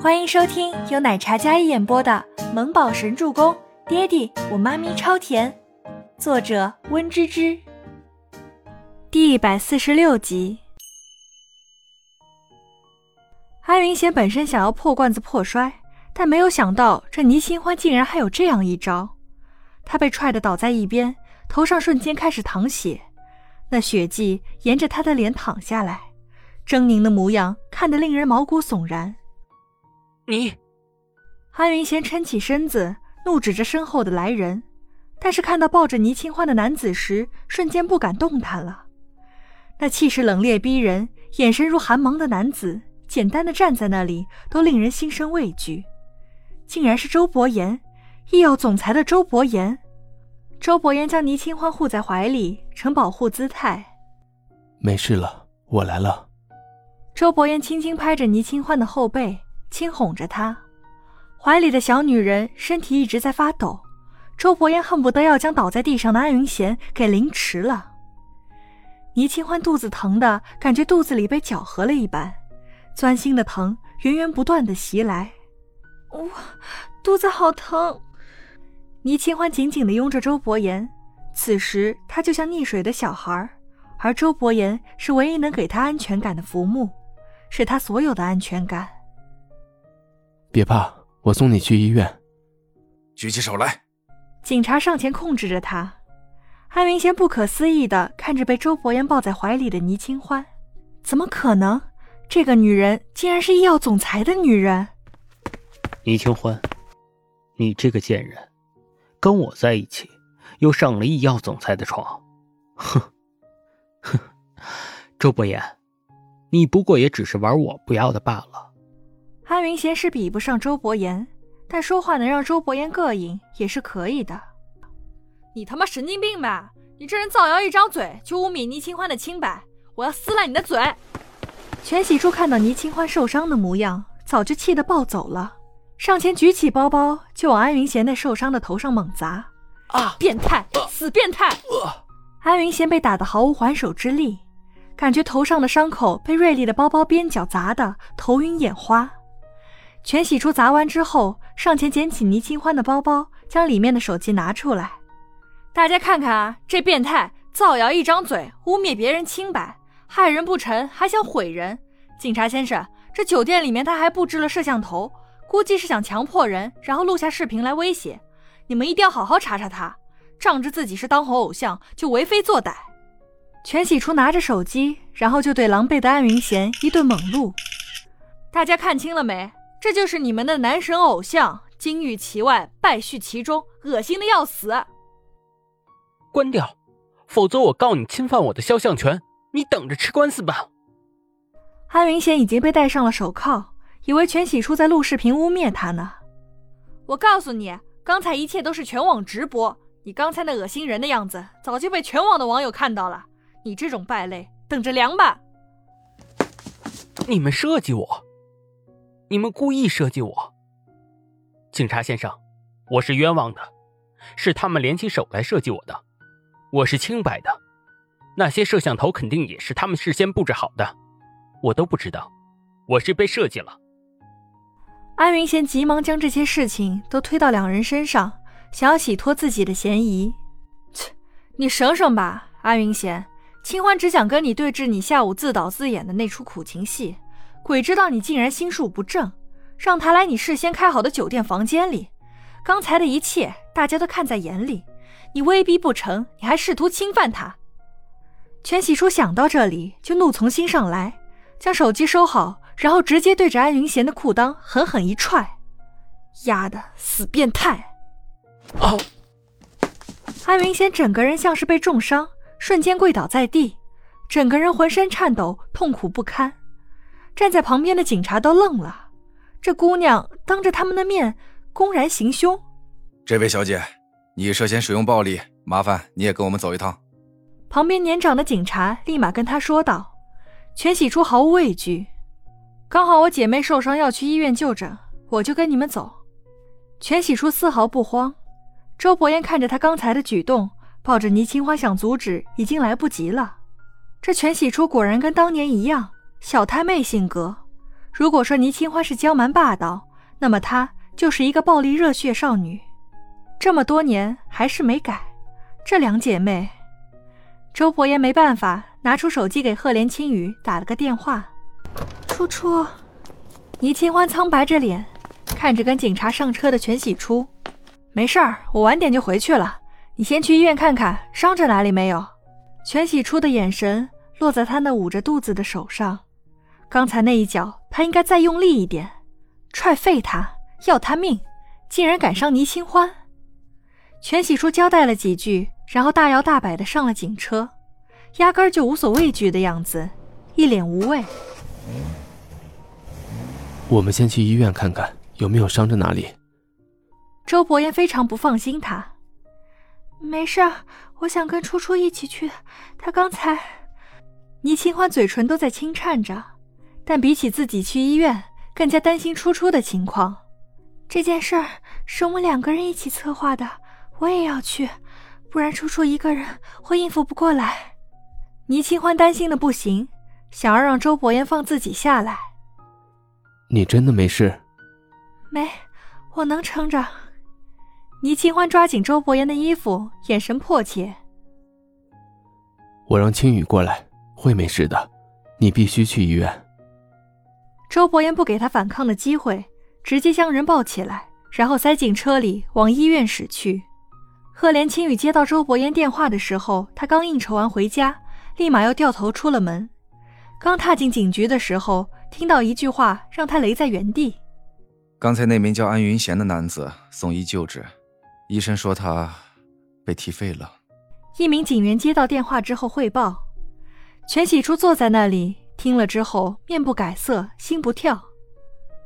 欢迎收听由奶茶嘉一演播的《萌宝神助攻》，爹地我妈咪超甜，作者温芝芝。第一百四十六集。安云贤本身想要破罐子破摔，但没有想到这倪清欢竟然还有这样一招。他被踹得倒在一边，头上瞬间开始淌血，那血迹沿着他的脸淌下来，狰狞的模样看得令人毛骨悚然。你，安云贤撑起身子，怒指着身后的来人，但是看到抱着倪清欢的男子时，瞬间不敢动弹了。那气势冷冽逼人、眼神如寒芒的男子，简单的站在那里都令人心生畏惧。竟然是周伯言，医药总裁的周伯言。周伯言将倪清欢护在怀里，呈保护姿态。没事了，我来了。周伯言轻轻拍着倪清欢的后背。轻哄着她，怀里的小女人身体一直在发抖。周伯言恨不得要将倒在地上的安云贤给凌迟了。倪清欢肚子疼的感觉肚子里被搅和了一般，钻心的疼源源不断的袭来。我肚子好疼。倪清欢紧紧的拥着周伯言，此时他就像溺水的小孩，而周伯言是唯一能给他安全感的浮木，是他所有的安全感。别怕，我送你去医院。举起手来！警察上前控制着他。安明贤不可思议的看着被周伯言抱在怀里的倪清欢，怎么可能？这个女人竟然是医药总裁的女人！倪清欢，你这个贱人，跟我在一起，又上了医药总裁的床，哼，哼！周伯言，你不过也只是玩我不要的罢了。安云贤是比不上周伯言，但说话能让周伯言膈应也是可以的。你他妈神经病吧！你这人造谣一张嘴就污蔑倪清欢的清白，我要撕烂你的嘴！全喜珠看到倪清欢受伤的模样，早就气得暴走了，上前举起包包就往安云贤那受伤的头上猛砸。啊！变态，死变态！安云贤被打得毫无还手之力，感觉头上的伤口被锐利的包包边角砸得头晕眼花。全喜初砸完之后，上前捡起倪清欢的包包，将里面的手机拿出来。大家看看啊，这变态造谣一张嘴，污蔑别人清白，害人不成还想毁人。警察先生，这酒店里面他还布置了摄像头，估计是想强迫人，然后录下视频来威胁。你们一定要好好查查他，仗着自己是当红偶像就为非作歹。全喜初拿着手机，然后就对狼狈的安云贤一顿猛录。大家看清了没？这就是你们的男神偶像，金玉其外，败絮其中，恶心的要死！关掉，否则我告你侵犯我的肖像权，你等着吃官司吧！安云贤已经被戴上了手铐，以为全喜初在录视频污蔑他呢。我告诉你，刚才一切都是全网直播，你刚才那恶心人的样子早就被全网的网友看到了，你这种败类，等着凉吧！你们设计我！你们故意设计我，警察先生，我是冤枉的，是他们联起手来设计我的，我是清白的，那些摄像头肯定也是他们事先布置好的，我都不知道，我是被设计了。安云贤急忙将这些事情都推到两人身上，想要洗脱自己的嫌疑。切，你省省吧，安云贤，清欢只想跟你对峙你下午自导自演的那出苦情戏。鬼知道你竟然心术不正，让他来你事先开好的酒店房间里，刚才的一切大家都看在眼里，你威逼不成，你还试图侵犯他。全喜初想到这里就怒从心上来，将手机收好，然后直接对着安云贤的裤裆狠狠一踹，丫的死变态！啊！安云贤整个人像是被重伤，瞬间跪倒在地，整个人浑身颤抖，痛苦不堪。站在旁边的警察都愣了，这姑娘当着他们的面公然行凶。这位小姐，你涉嫌使用暴力，麻烦你也跟我们走一趟。旁边年长的警察立马跟他说道。全喜初毫无畏惧，刚好我姐妹受伤要去医院就诊，我就跟你们走。全喜初丝毫不慌。周伯言看着他刚才的举动，抱着倪清欢想阻止，已经来不及了。这全喜初果然跟当年一样。小太妹性格，如果说倪清欢是娇蛮霸道，那么她就是一个暴力热血少女。这么多年还是没改，这两姐妹，周伯言没办法，拿出手机给赫连青雨打了个电话。初初，倪清欢苍白着脸，看着跟警察上车的全喜初，没事儿，我晚点就回去了。你先去医院看看，伤着哪里没有？全喜初的眼神落在他那捂着肚子的手上。刚才那一脚，他应该再用力一点，踹废他，要他命！竟然敢伤倪清欢！全喜初交代了几句，然后大摇大摆的上了警车，压根儿就无所畏惧的样子，一脸无畏。我们先去医院看看有没有伤着哪里。周伯言非常不放心他。没事，我想跟初初一起去。他刚才……倪清欢嘴唇都在轻颤着。但比起自己去医院，更加担心初初的情况。这件事儿是我们两个人一起策划的，我也要去，不然初初一个人会应付不过来。倪清欢担心的不行，想要让周伯言放自己下来。你真的没事？没，我能撑着。倪清欢抓紧周伯言的衣服，眼神迫切。我让青雨过来，会没事的。你必须去医院。周伯言不给他反抗的机会，直接将人抱起来，然后塞进车里往医院驶去。赫连青雨接到周伯言电话的时候，他刚应酬完回家，立马又掉头出了门。刚踏进警局的时候，听到一句话让他雷在原地：刚才那名叫安云贤的男子送医救治，医生说他被踢废了。一名警员接到电话之后汇报，全喜初坐在那里。听了之后，面不改色，心不跳。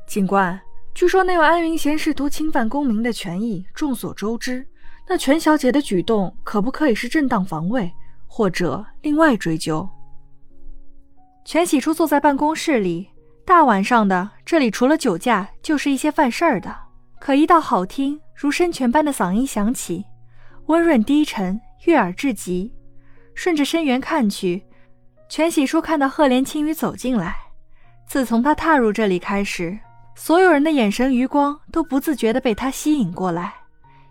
警官，据说那位安云贤试图侵犯公民的权益，众所周知。那全小姐的举动可不可以是正当防卫，或者另外追究？全喜初坐在办公室里，大晚上的，这里除了酒驾，就是一些犯事儿的。可一道好听如深泉般的嗓音响起，温润低沉，悦耳至极。顺着声源看去。全喜初看到赫连青羽走进来，自从他踏入这里开始，所有人的眼神余光都不自觉地被他吸引过来。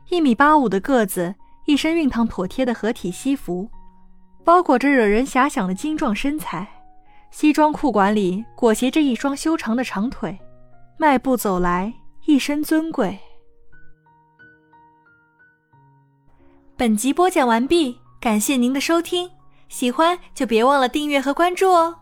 一米八五的个子，一身熨烫妥帖的合体西服，包裹着惹人遐想的精壮身材，西装裤管里裹挟着一双修长的长腿，迈步走来，一身尊贵。本集播讲完毕，感谢您的收听。喜欢就别忘了订阅和关注哦。